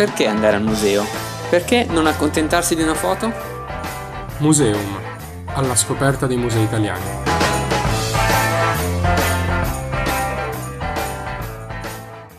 Perché andare al museo? Perché non accontentarsi di una foto? Museum, alla scoperta dei musei italiani.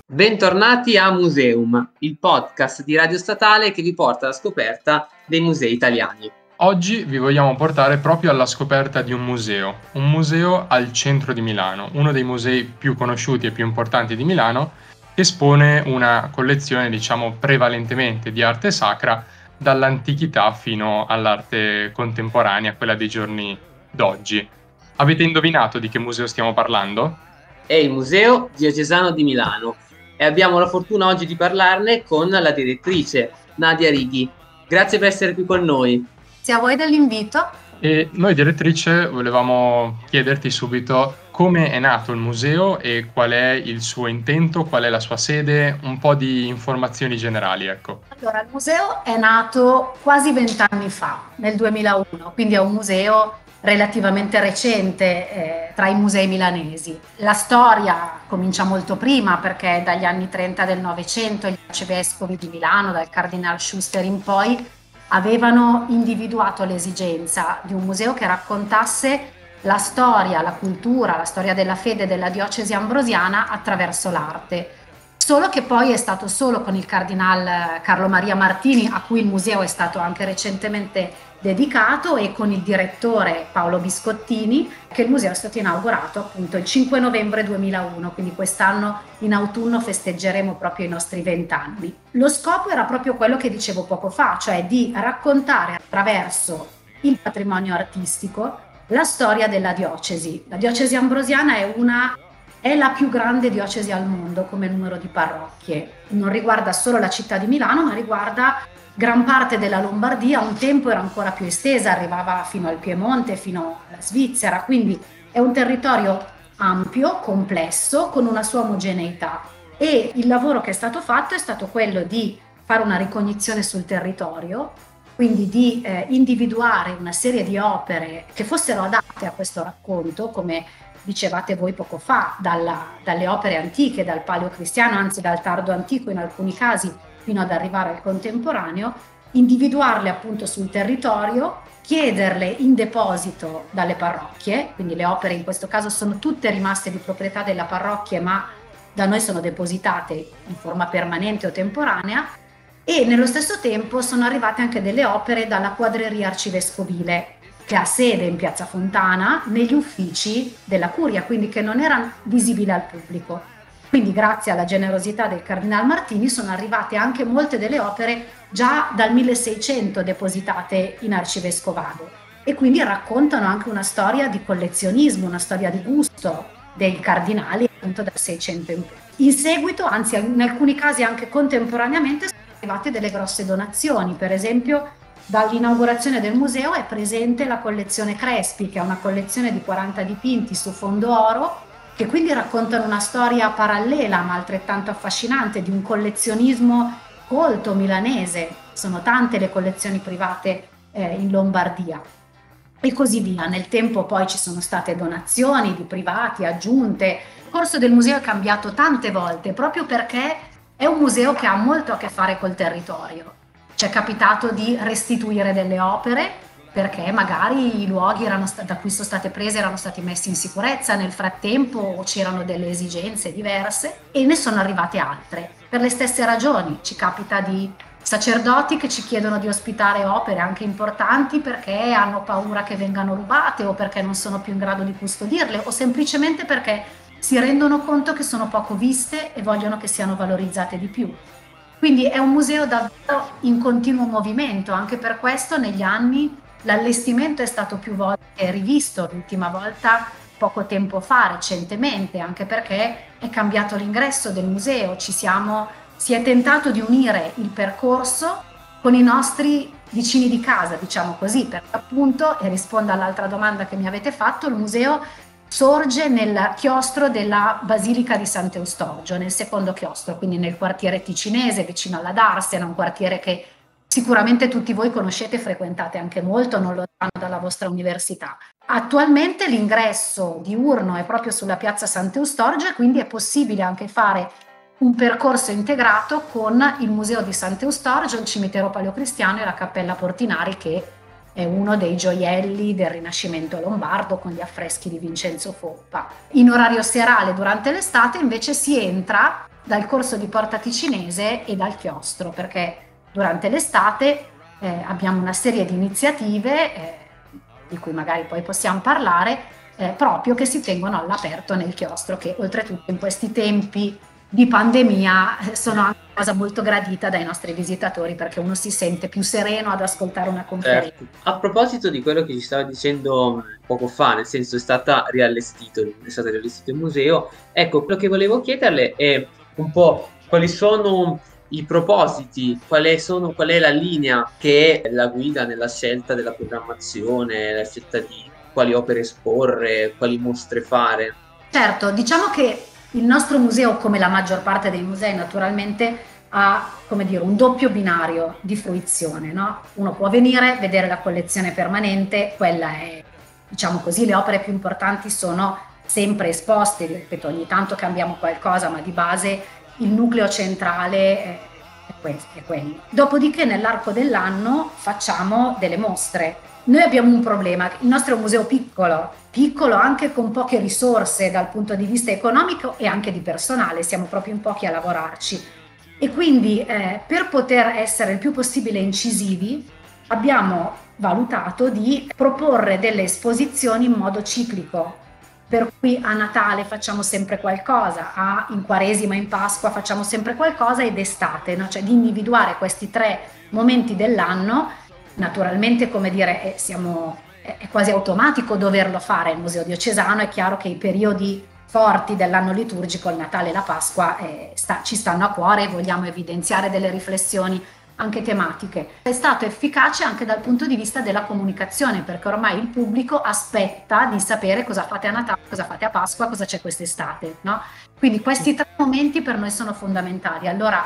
Bentornati a Museum, il podcast di Radio Statale che vi porta alla scoperta dei musei italiani. Oggi vi vogliamo portare proprio alla scoperta di un museo, un museo al centro di Milano, uno dei musei più conosciuti e più importanti di Milano, che espone una collezione, diciamo, prevalentemente di arte sacra dall'antichità fino all'arte contemporanea, quella dei giorni d'oggi. Avete indovinato di che museo stiamo parlando? È il Museo Diocesano di Milano e abbiamo la fortuna oggi di parlarne con la direttrice Nadia Righi. Grazie per essere qui con noi. Grazie a voi dell'invito. E noi direttrice volevamo chiederti subito come è nato il museo e qual è il suo intento, qual è la sua sede, un po' di informazioni generali, ecco. Allora, il museo è nato quasi vent'anni fa, nel 2001, quindi è un museo relativamente recente eh, tra i musei milanesi. La storia comincia molto prima perché dagli anni 30 del Novecento gli arcivescovi di Milano, dal Cardinal Schuster in poi, avevano individuato l'esigenza di un museo che raccontasse la storia, la cultura, la storia della fede della diocesi ambrosiana attraverso l'arte. Solo che poi è stato solo con il cardinal Carlo Maria Martini, a cui il museo è stato anche recentemente dedicato, e con il direttore Paolo Biscottini, che il museo è stato inaugurato appunto il 5 novembre 2001, quindi quest'anno in autunno festeggeremo proprio i nostri vent'anni. Lo scopo era proprio quello che dicevo poco fa, cioè di raccontare attraverso il patrimonio artistico la storia della diocesi. La diocesi ambrosiana è una è la più grande diocesi al mondo come numero di parrocchie. Non riguarda solo la città di Milano, ma riguarda gran parte della Lombardia. Un tempo era ancora più estesa, arrivava fino al Piemonte, fino alla Svizzera, quindi è un territorio ampio, complesso, con una sua omogeneità. E il lavoro che è stato fatto è stato quello di fare una ricognizione sul territorio, quindi di eh, individuare una serie di opere che fossero adatte a questo racconto, come dicevate voi poco fa, dalla, dalle opere antiche, dal paleocristiano, anzi dal tardo antico in alcuni casi, fino ad arrivare al contemporaneo, individuarle appunto sul territorio, chiederle in deposito dalle parrocchie, quindi le opere in questo caso sono tutte rimaste di proprietà della parrocchia, ma da noi sono depositate in forma permanente o temporanea, e nello stesso tempo sono arrivate anche delle opere dalla quadreria arcivescovile che ha sede in Piazza Fontana negli uffici della curia, quindi che non era visibile al pubblico. Quindi grazie alla generosità del Cardinal Martini sono arrivate anche molte delle opere già dal 1600 depositate in Arcivescovado e quindi raccontano anche una storia di collezionismo, una storia di gusto dei cardinali appunto dal 600 in poi. In seguito, anzi in alcuni casi anche contemporaneamente, arrivate delle grosse donazioni, per esempio Dall'inaugurazione del museo è presente la collezione Crespi, che è una collezione di 40 dipinti su fondo oro, che quindi raccontano una storia parallela ma altrettanto affascinante di un collezionismo colto milanese. Sono tante le collezioni private eh, in Lombardia. E così via. Nel tempo poi ci sono state donazioni di privati, aggiunte. Il corso del museo è cambiato tante volte proprio perché è un museo che ha molto a che fare col territorio ci è capitato di restituire delle opere perché magari i luoghi st- da cui sono state prese erano stati messi in sicurezza nel frattempo c'erano delle esigenze diverse e ne sono arrivate altre. Per le stesse ragioni ci capita di sacerdoti che ci chiedono di ospitare opere anche importanti perché hanno paura che vengano rubate o perché non sono più in grado di custodirle o semplicemente perché si rendono conto che sono poco viste e vogliono che siano valorizzate di più. Quindi è un museo davvero in continuo movimento, anche per questo negli anni l'allestimento è stato più volte rivisto, l'ultima volta poco tempo fa, recentemente, anche perché è cambiato l'ingresso del museo, siamo, si è tentato di unire il percorso con i nostri vicini di casa, diciamo così, perché appunto, e rispondo all'altra domanda che mi avete fatto, il museo sorge nel chiostro della Basilica di Sant'Eustorgio, nel secondo chiostro, quindi nel quartiere ticinese vicino alla Darsena, un quartiere che sicuramente tutti voi conoscete e frequentate anche molto, non lontano dalla vostra università. Attualmente l'ingresso diurno è proprio sulla piazza Sant'Eustorgio e quindi è possibile anche fare un percorso integrato con il Museo di Sant'Eustorgio, il cimitero paleocristiano e la Cappella Portinari che è uno dei gioielli del Rinascimento lombardo con gli affreschi di Vincenzo Foppa. In orario serale durante l'estate invece si entra dal corso di Porta Ticinese e dal chiostro perché durante l'estate eh, abbiamo una serie di iniziative eh, di cui magari poi possiamo parlare eh, proprio che si tengono all'aperto nel chiostro che oltretutto in questi tempi di pandemia eh, sono anche una cosa molto gradita dai nostri visitatori perché uno si sente più sereno ad ascoltare una conferenza. Certo. A proposito di quello che ci stava dicendo poco fa, nel senso è stata riallestito, è stato riallestito il museo, ecco, quello che volevo chiederle è un po' quali sono i propositi, qual sono, qual è la linea che è la guida nella scelta della programmazione, la scelta di quali opere esporre, quali mostre fare. Certo, diciamo che il nostro museo, come la maggior parte dei musei, naturalmente ha come dire, un doppio binario di fruizione. No? Uno può venire, vedere la collezione permanente, quella è, diciamo così, le opere più importanti sono sempre esposte, ripeto, ogni tanto cambiamo qualcosa, ma di base il nucleo centrale è, questo, è quello. Dopodiché nell'arco dell'anno facciamo delle mostre. Noi abbiamo un problema, il nostro è un museo piccolo, piccolo anche con poche risorse dal punto di vista economico e anche di personale, siamo proprio in pochi a lavorarci. E quindi eh, per poter essere il più possibile incisivi abbiamo valutato di proporre delle esposizioni in modo ciclico, per cui a Natale facciamo sempre qualcosa, a, in Quaresima, in Pasqua facciamo sempre qualcosa ed estate, no? cioè di individuare questi tre momenti dell'anno, naturalmente come dire eh, siamo è quasi automatico doverlo fare il Museo Diocesano, è chiaro che i periodi forti dell'anno liturgico, il Natale e la Pasqua, eh, sta, ci stanno a cuore e vogliamo evidenziare delle riflessioni anche tematiche. È stato efficace anche dal punto di vista della comunicazione, perché ormai il pubblico aspetta di sapere cosa fate a Natale, cosa fate a Pasqua, cosa c'è quest'estate. No? Quindi questi tre momenti per noi sono fondamentali. Allora,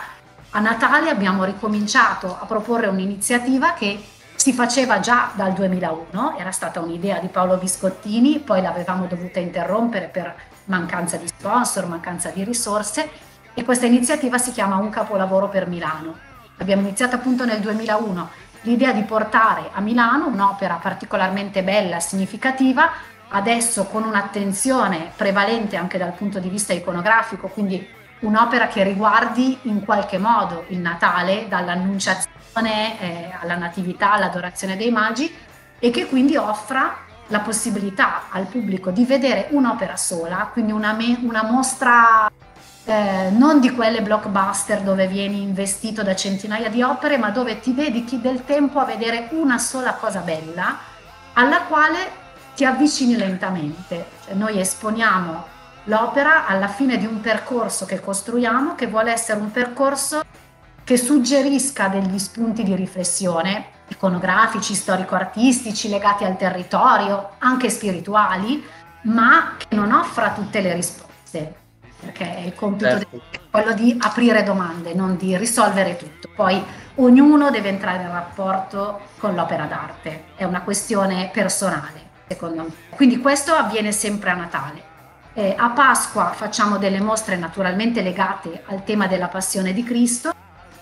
a Natale abbiamo ricominciato a proporre un'iniziativa che si faceva già dal 2001, era stata un'idea di Paolo Viscottini, poi l'avevamo dovuta interrompere per mancanza di sponsor, mancanza di risorse e questa iniziativa si chiama Un capolavoro per Milano. Abbiamo iniziato appunto nel 2001 l'idea di portare a Milano un'opera particolarmente bella, significativa, adesso con un'attenzione prevalente anche dal punto di vista iconografico, quindi un'opera che riguardi in qualche modo il Natale, dall'annunciazione eh, alla natività, all'adorazione dei magi e che quindi offra la possibilità al pubblico di vedere un'opera sola, quindi una, me- una mostra eh, non di quelle blockbuster dove vieni investito da centinaia di opere, ma dove ti dedichi del tempo a vedere una sola cosa bella alla quale ti avvicini lentamente. Cioè, noi esponiamo l'opera alla fine di un percorso che costruiamo, che vuole essere un percorso che suggerisca degli spunti di riflessione iconografici, storico-artistici, legati al territorio, anche spirituali, ma che non offra tutte le risposte, perché il compito certo. è quello di aprire domande, non di risolvere tutto. Poi ognuno deve entrare in rapporto con l'opera d'arte, è una questione personale, secondo me. Quindi questo avviene sempre a Natale. Eh, a Pasqua facciamo delle mostre naturalmente legate al tema della passione di Cristo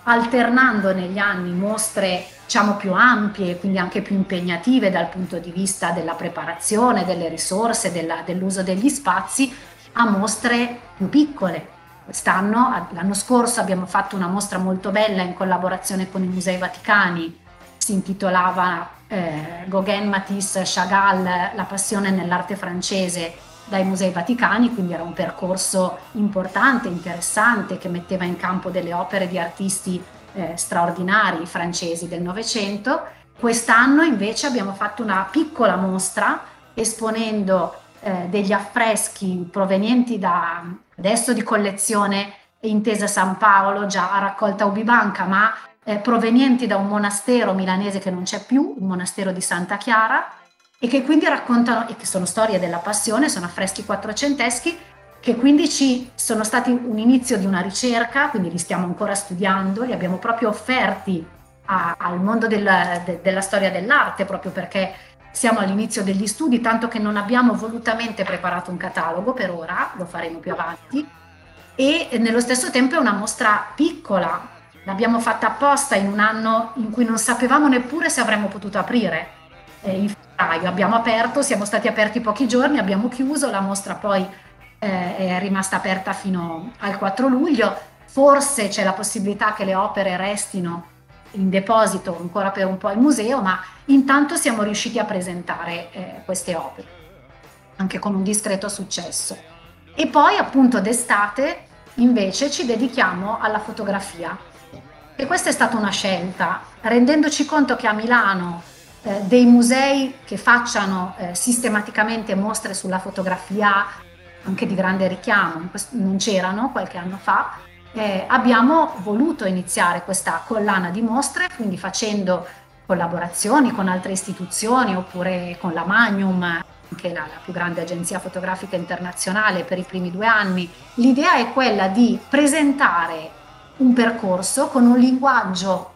alternando negli anni mostre diciamo più ampie, quindi anche più impegnative dal punto di vista della preparazione, delle risorse, della, dell'uso degli spazi, a mostre più piccole. Quest'anno, l'anno scorso abbiamo fatto una mostra molto bella in collaborazione con i Musei Vaticani, si intitolava eh, Gauguin, Matisse, Chagall, La passione nell'arte francese dai Musei Vaticani, quindi era un percorso importante, interessante, che metteva in campo delle opere di artisti eh, straordinari francesi del Novecento. Quest'anno invece abbiamo fatto una piccola mostra esponendo eh, degli affreschi provenienti da adesso di collezione Intesa San Paolo, già raccolta Ubibanca, ma eh, provenienti da un monastero milanese che non c'è più, il monastero di Santa Chiara, e che quindi raccontano, e che sono storie della passione, sono affreschi quattrocenteschi, che quindi ci sono stati un inizio di una ricerca, quindi li stiamo ancora studiando, li abbiamo proprio offerti a, al mondo del, de, della storia dell'arte, proprio perché siamo all'inizio degli studi, tanto che non abbiamo volutamente preparato un catalogo per ora, lo faremo più avanti, e nello stesso tempo è una mostra piccola, l'abbiamo fatta apposta in un anno in cui non sapevamo neppure se avremmo potuto aprire. Eh, in febbraio abbiamo aperto, siamo stati aperti pochi giorni, abbiamo chiuso, la mostra poi eh, è rimasta aperta fino al 4 luglio, forse c'è la possibilità che le opere restino in deposito ancora per un po' al museo, ma intanto siamo riusciti a presentare eh, queste opere, anche con un discreto successo. E poi appunto d'estate invece ci dedichiamo alla fotografia. E questa è stata una scelta, rendendoci conto che a Milano eh, dei musei che facciano eh, sistematicamente mostre sulla fotografia, anche di grande richiamo, non c'erano qualche anno fa, eh, abbiamo voluto iniziare questa collana di mostre, quindi facendo collaborazioni con altre istituzioni oppure con la Magnum anche la, la, più grande agenzia fotografica internazionale per i primi due anni. L'idea è quella di presentare un percorso con un linguaggio,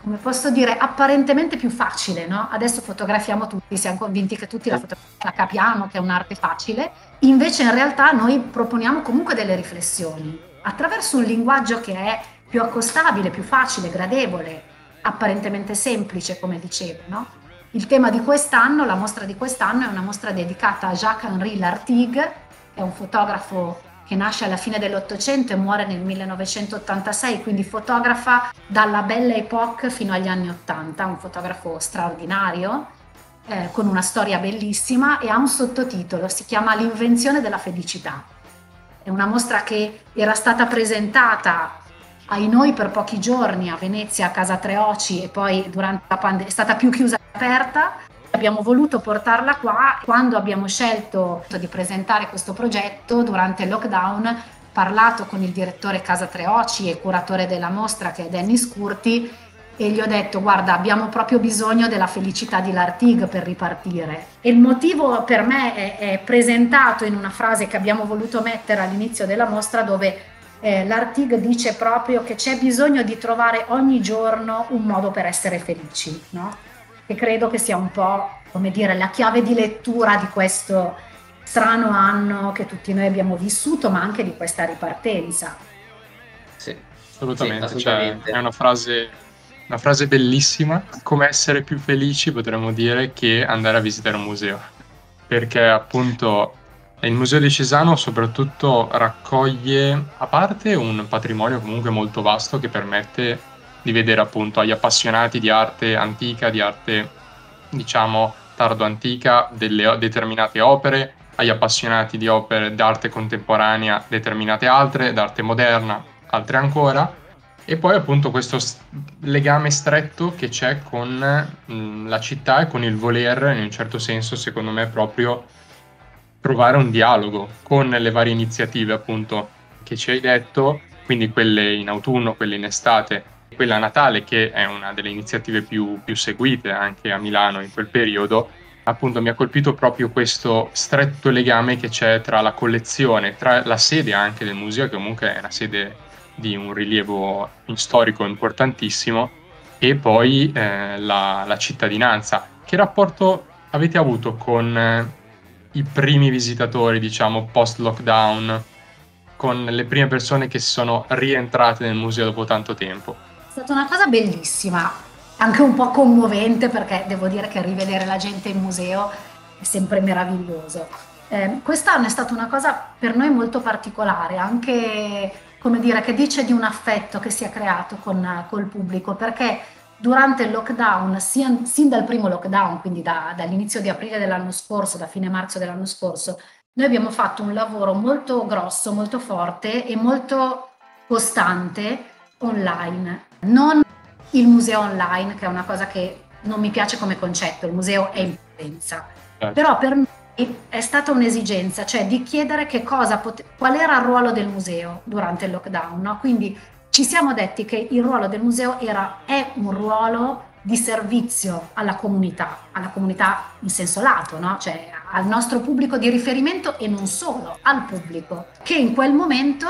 come posso dire, apparentemente più facile. No? Adesso fotografiamo tutti, siamo convinti che tutti la fotografia la capiamo, che è un'arte facile. Invece in realtà noi proponiamo comunque delle riflessioni attraverso un linguaggio che è più accostabile, più facile, gradevole, apparentemente semplice, come dicevo, no? Il tema di quest'anno, la mostra di quest'anno, è una mostra dedicata a Jacques-Henri Lartigue, che è un fotografo che nasce alla fine dell'Ottocento e muore nel 1986, quindi fotografa dalla Belle Époque fino agli anni Ottanta, un fotografo straordinario, eh, con una storia bellissima e ha un sottotitolo, si chiama L'invenzione della felicità. È una mostra che era stata presentata ai noi per pochi giorni a Venezia, a Casa Treoci e poi durante la pandemia è stata più chiusa che aperta. Abbiamo voluto portarla qua quando abbiamo scelto di presentare questo progetto durante il lockdown, parlato con il direttore Casa Treoci e curatore della mostra che è Dennis Curti e gli ho detto guarda abbiamo proprio bisogno della felicità di Lartig per ripartire e il motivo per me è, è presentato in una frase che abbiamo voluto mettere all'inizio della mostra dove eh, l'Artig dice proprio che c'è bisogno di trovare ogni giorno un modo per essere felici, no? E credo che sia un po', come dire, la chiave di lettura di questo strano anno che tutti noi abbiamo vissuto, ma anche di questa ripartenza. Sì, assolutamente. Sì, assolutamente. Cioè, è una frase, una frase bellissima. Come essere più felici potremmo dire che andare a visitare un museo. Perché appunto il Museo di Cesano soprattutto raccoglie, a parte un patrimonio comunque molto vasto che permette di vedere appunto agli appassionati di arte antica, di arte diciamo tardo-antica, delle determinate opere, agli appassionati di opere d'arte contemporanea determinate altre, d'arte moderna altre ancora, e poi appunto questo legame stretto che c'è con mm, la città e con il voler, in un certo senso, secondo me, proprio trovare un dialogo con le varie iniziative appunto che ci hai detto, quindi quelle in autunno, quelle in estate, quella Natale che è una delle iniziative più, più seguite anche a Milano in quel periodo, appunto mi ha colpito proprio questo stretto legame che c'è tra la collezione, tra la sede anche del museo, che comunque è una sede di un rilievo storico importantissimo, e poi eh, la, la, cittadinanza. Che rapporto avete avuto con eh, i primi visitatori, diciamo, post lockdown, con le prime persone che sono rientrate nel museo dopo tanto tempo. Stata una cosa bellissima, anche un po' commovente perché devo dire che rivedere la gente in museo è sempre meraviglioso. Eh, quest'anno è stata una cosa per noi molto particolare, anche come dire, che dice di un affetto che si è creato con col pubblico, perché durante il lockdown, sia, sin dal primo lockdown, quindi da, dall'inizio di aprile dell'anno scorso, da fine marzo dell'anno scorso, noi abbiamo fatto un lavoro molto grosso, molto forte e molto costante online. Non il museo online, che è una cosa che non mi piace come concetto, il museo è in presenza. Certo. Però per noi è stata un'esigenza, cioè di chiedere che cosa pote- qual era il ruolo del museo durante il lockdown. No? Quindi ci siamo detti che il ruolo del museo era, è un ruolo di servizio alla comunità, alla comunità in senso lato, no? cioè al nostro pubblico di riferimento e non solo, al pubblico, che in quel momento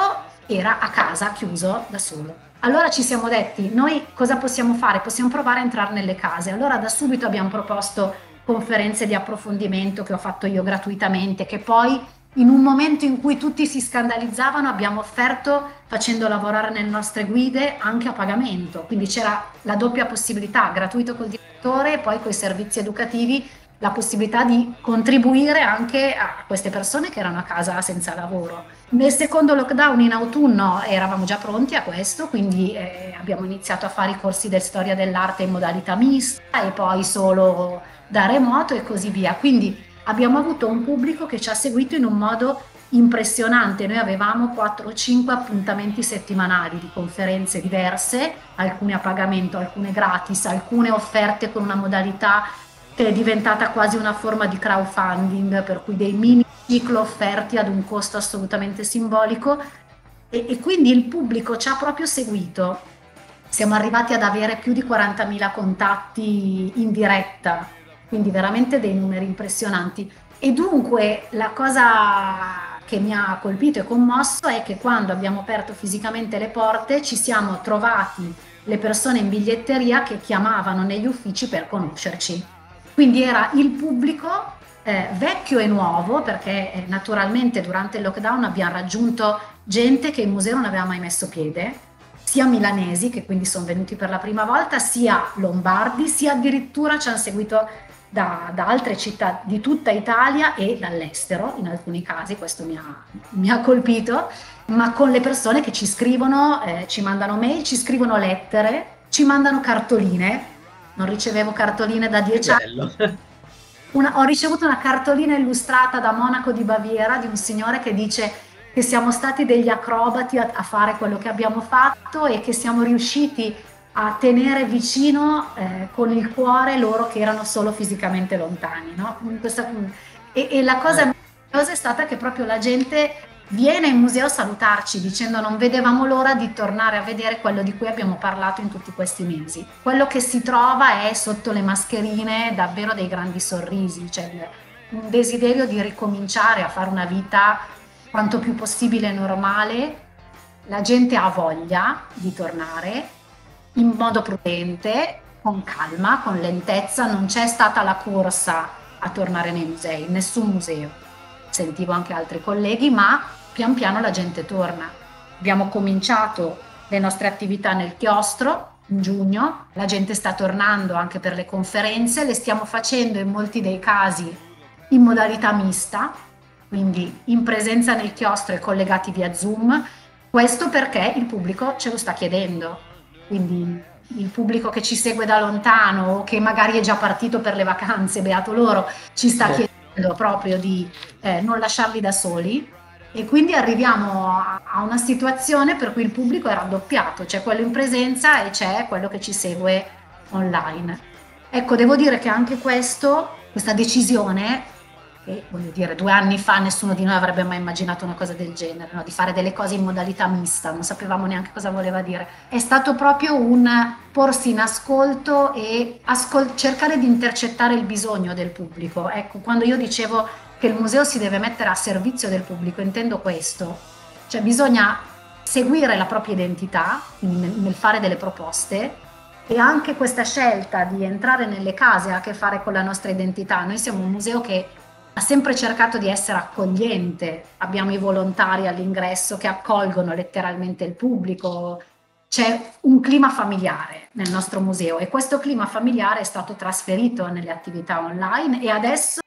era a casa chiuso da solo. Allora ci siamo detti, noi cosa possiamo fare? Possiamo provare a entrare nelle case. Allora da subito abbiamo proposto conferenze di approfondimento che ho fatto io gratuitamente, che poi in un momento in cui tutti si scandalizzavano abbiamo offerto facendo lavorare nelle nostre guide anche a pagamento, quindi c'era la doppia possibilità, gratuito col direttore e poi con i servizi educativi la possibilità di contribuire anche a queste persone che erano a casa senza lavoro. Nel secondo lockdown in autunno eravamo già pronti a questo, quindi eh, abbiamo iniziato a fare i corsi di storia dell'arte in modalità mista e poi solo da remoto e così via. Quindi abbiamo avuto un pubblico che ci ha seguito in un modo impressionante. Noi avevamo 4 o 5 appuntamenti settimanali di conferenze diverse, alcune a pagamento, alcune gratis, alcune offerte con una modalità è diventata quasi una forma di crowdfunding, per cui dei mini ciclo offerti ad un costo assolutamente simbolico e, e quindi il pubblico ci ha proprio seguito. Siamo arrivati ad avere più di 40.000 contatti in diretta, quindi veramente dei numeri impressionanti. E dunque la cosa che mi ha colpito e commosso è che quando abbiamo aperto fisicamente le porte ci siamo trovati le persone in biglietteria che chiamavano negli uffici per conoscerci quindi era il pubblico eh, vecchio e nuovo, perché eh, naturalmente durante il lockdown abbiamo raggiunto gente che in museo non aveva mai messo piede, sia milanesi, che quindi sono venuti per la prima volta, sia lombardi, sia addirittura ci hanno seguito da, da, altre città di tutta Italia e dall'estero, in alcuni casi, questo mi ha, mi ha colpito, ma con le persone che ci scrivono, eh, ci mandano mail, ci scrivono lettere, ci mandano cartoline non ricevevo cartoline da dieci anni. Una, ho ricevuto una cartolina illustrata da Monaco di Baviera di un signore che dice che siamo stati degli acrobati a, a fare quello che abbiamo fatto e che siamo riusciti a tenere vicino eh, con il cuore loro che erano solo fisicamente lontani. No? Questa, e, e, la cosa eh. meravigliosa è stata che proprio la gente viene in museo a salutarci dicendo non vedevamo l'ora di tornare a vedere quello di cui abbiamo parlato in tutti questi mesi. Quello che si trova è sotto le mascherine davvero dei grandi sorrisi, cioè un desiderio di ricominciare a fare una vita quanto più possibile normale. La gente ha voglia di tornare in modo prudente, con calma, con lentezza, non c'è stata la corsa a tornare nei musei, nessun museo. Sentivo anche altri colleghi, ma pian piano la gente torna. Abbiamo cominciato le nostre attività nel chiostro in giugno, la gente sta tornando anche per le conferenze, le stiamo facendo in molti dei casi in modalità mista, quindi in presenza nel chiostro e collegati via Zoom, questo perché il pubblico ce lo sta chiedendo. Quindi il pubblico che ci segue da lontano o che magari è già partito per le vacanze, beato loro, ci sta chiedendo proprio di eh, non lasciarli da soli e quindi arriviamo a, una situazione per cui il pubblico è raddoppiato, c'è quello in presenza e c'è quello che ci segue online. Ecco, devo dire che anche questo, questa decisione, che voglio dire, due anni fa nessuno di noi avrebbe mai immaginato una cosa del genere, no? di fare delle cose in modalità mista, non sapevamo neanche cosa voleva dire, è stato proprio un porsi in ascolto e ascol- cercare di intercettare il bisogno del pubblico. Ecco, quando io dicevo che il museo si deve mettere a servizio del pubblico, intendo questo, cioè bisogna seguire la propria identità nel, fare delle proposte e anche questa scelta di entrare nelle case ha a che fare con la nostra identità. Noi siamo un museo che ha sempre cercato di essere accogliente, abbiamo i volontari all'ingresso che accolgono letteralmente il pubblico, c'è un clima familiare nel nostro museo e questo clima familiare è stato trasferito nelle attività online e adesso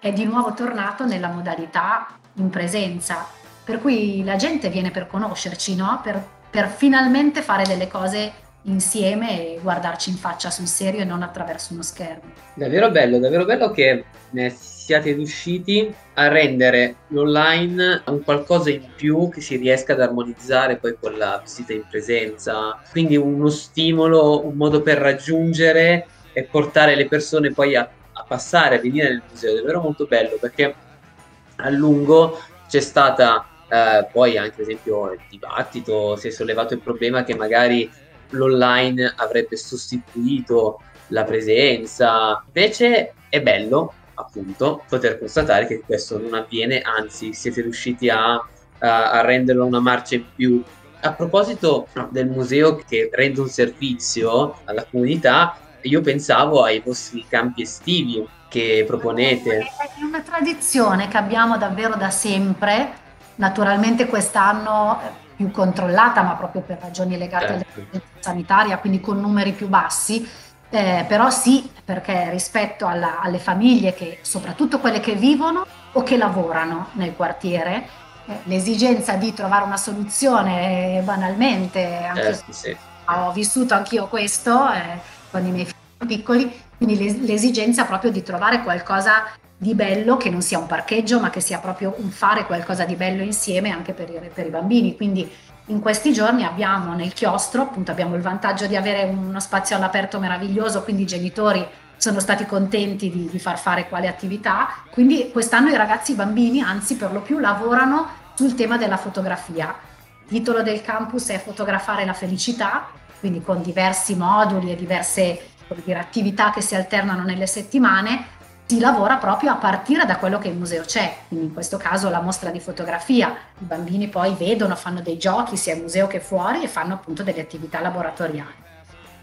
è di nuovo tornato nella modalità in presenza, per cui la gente viene per conoscerci, no? per, per finalmente fare delle cose insieme e guardarci in faccia sul serio e non attraverso uno schermo. Davvero bello, davvero bello che ne siate riusciti a rendere l'online un qualcosa in più che si riesca ad armonizzare poi con la visita in presenza, quindi uno stimolo, un modo per raggiungere e portare le persone poi a a passare, a venire nel museo, è davvero molto bello perché a lungo c'è stata eh, poi anche ad esempio il dibattito, si è sollevato il problema che magari l'online avrebbe sostituito la presenza, invece è bello appunto poter constatare che questo non avviene, anzi siete riusciti a, a, a renderlo una marcia in più. A proposito del museo che rende un servizio alla comunità, io pensavo ai vostri campi estivi che proponete. È una tradizione che abbiamo davvero da sempre, naturalmente quest'anno più controllata, ma proprio per ragioni legate certo. all'emergenza sanitaria, quindi con numeri più bassi. Eh, però sì, perché rispetto alla, alle famiglie, che, soprattutto quelle che vivono o che lavorano nel quartiere, eh, l'esigenza di trovare una soluzione eh, banalmente, anche certo, sì. ho vissuto anch'io questo eh, con i miei figli piccoli, quindi l'esigenza proprio di trovare qualcosa di bello che non sia un parcheggio, ma che sia proprio un fare qualcosa di bello insieme anche per i, per i bambini. Quindi in questi giorni abbiamo nel chiostro, appunto abbiamo il vantaggio di avere uno spazio all'aperto meraviglioso, quindi i genitori sono stati contenti di, di far fare quale attività. Quindi quest'anno i ragazzi, i bambini, anzi per lo più lavorano sul tema della fotografia. Il titolo del campus è Fotografare la felicità, quindi con diversi moduli e diverse dire, attività che si alternano nelle settimane si lavora proprio a partire da quello che il museo c'è, quindi in questo caso la mostra di fotografia. I bambini poi vedono, fanno dei giochi sia al museo che fuori e fanno appunto delle attività laboratoriali.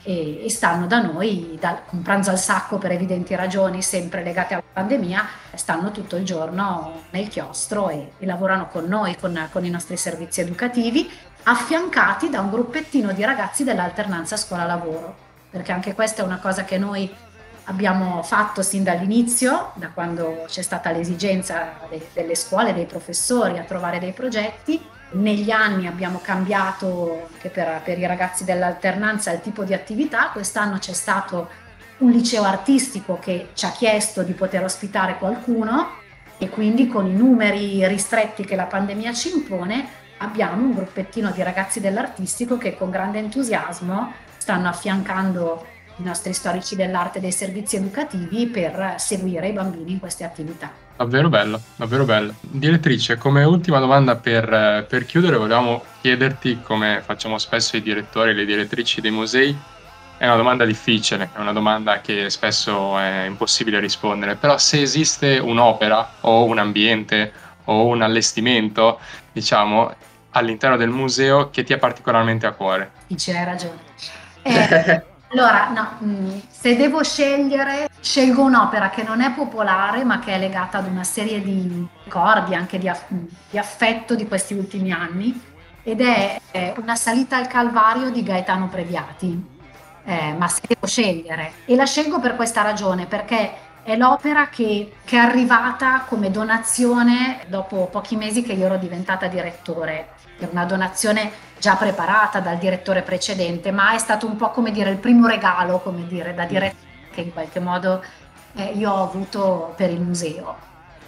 E, e stanno da noi, da, con pranzo al sacco per evidenti ragioni, sempre legate alla pandemia, stanno tutto il giorno nel chiostro e, e lavorano con noi, con, con i nostri servizi educativi, affiancati da un gruppettino di ragazzi dell'alternanza scuola-lavoro, perché anche questa è una cosa che noi abbiamo fatto sin dall'inizio, da quando c'è stata l'esigenza de- delle scuole, dei professori a trovare dei progetti. Negli anni abbiamo cambiato anche per, per i ragazzi dell'alternanza il tipo di attività. Quest'anno c'è stato un liceo artistico che ci ha chiesto di poter ospitare qualcuno e quindi con i numeri ristretti che la pandemia ci impone abbiamo un gruppettino di ragazzi dell'artistico che con grande entusiasmo stanno affiancando i nostri storici dell'arte e dei servizi educativi per seguire i bambini in queste attività. Davvero bello, davvero bello. Direttrice, come ultima domanda per, per chiudere, volevamo chiederti, come facciamo spesso i direttori e le direttrici dei musei, è una domanda difficile, è una domanda che spesso è impossibile rispondere, però se esiste un'opera o un ambiente o un allestimento, diciamo, all'interno del museo che ti è particolarmente a cuore. Dici, hai ragione. Eh, allora, no, mm, se devo scegliere, scelgo un'opera che non è popolare, ma che è legata ad una serie di ricordi, anche di, aff- di affetto di questi ultimi anni, ed è, è Una salita al Calvario di Gaetano Previati. Eh, ma se devo scegliere, e la scelgo per questa ragione, perché è l'opera che, che, è arrivata come donazione dopo pochi mesi che io ero diventata direttore per una donazione già preparata dal direttore precedente, ma è stato un po' come dire il primo regalo, come dire, da direttore che in qualche modo eh, io ho avuto per il museo.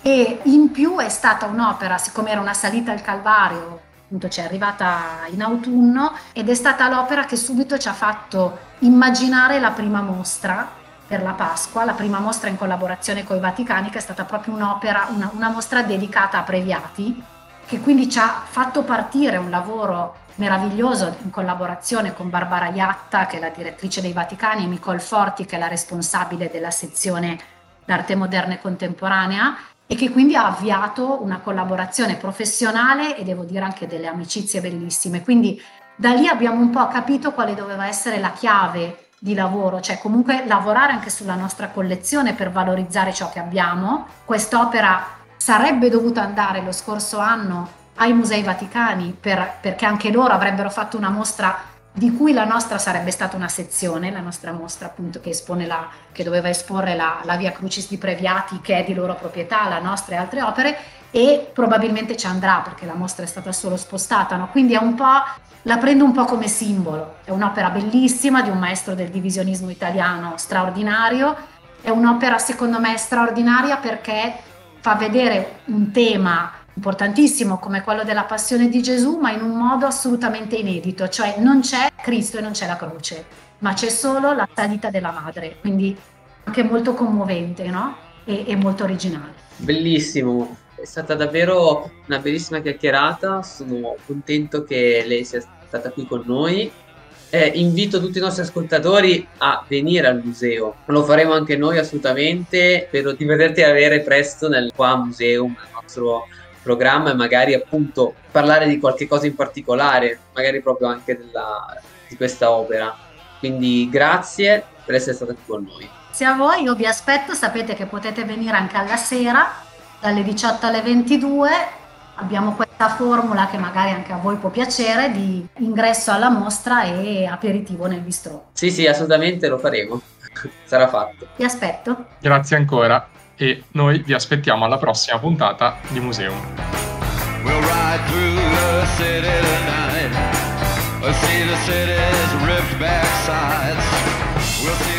E in più è stata un'opera, siccome era una salita al Calvario, appunto ci è arrivata in autunno ed è stata l'opera che subito ci ha fatto immaginare la prima mostra per la Pasqua, la prima mostra in collaborazione con i Vaticani, che è stata proprio un'opera, una, una mostra dedicata a Previati, che quindi ci ha fatto partire un lavoro meraviglioso in collaborazione con Barbara Iatta, che è la direttrice dei Vaticani, e Nicole Forti, che è la responsabile della sezione d'arte moderna e contemporanea, e che quindi ha avviato una collaborazione professionale e devo dire anche delle amicizie bellissime. Quindi da lì abbiamo un po' capito quale doveva essere la chiave di lavoro, cioè comunque lavorare anche sulla nostra collezione per valorizzare ciò che abbiamo. Quest'opera sarebbe dovuto andare lo scorso anno ai Musei Vaticani per, perché anche loro avrebbero fatto una mostra di cui la nostra sarebbe stata una sezione, la nostra mostra appunto che, la, che doveva esporre la, la, Via Crucis di Previati che è di loro proprietà, la nostra e altre opere e probabilmente ci andrà perché la mostra è stata solo spostata, no? quindi la prendo un po' come simbolo, è un'opera bellissima di un maestro del divisionismo italiano straordinario, è un'opera secondo me straordinaria perché fa vedere un tema importantissimo come quello della passione di Gesù, ma in un modo assolutamente inedito, cioè non c'è Cristo e non c'è la croce, ma c'è solo la salita della madre, quindi anche molto commovente no? e, e molto originale. Bellissimo, è stata davvero una bellissima chiacchierata, sono contento che lei sia stata qui con noi eh, invito tutti i nostri ascoltatori a venire al museo. Lo faremo anche noi assolutamente. Spero di vederti avere presto nel qua museum, nel nostro programma e magari appunto parlare di qualche cosa in particolare, magari proprio anche della, di questa opera. Quindi grazie per essere stata qui con noi. Grazie a voi, io vi aspetto, sapete che potete venire anche alla sera, dalle 18 alle 22, abbiamo questa formula che magari anche a voi può piacere di ingresso alla mostra e aperitivo nel bistro. Sì, sì, assolutamente lo faremo. Sarà fatto. Vi aspetto. Grazie ancora e noi vi aspettiamo alla prossima puntata di Museum. We'll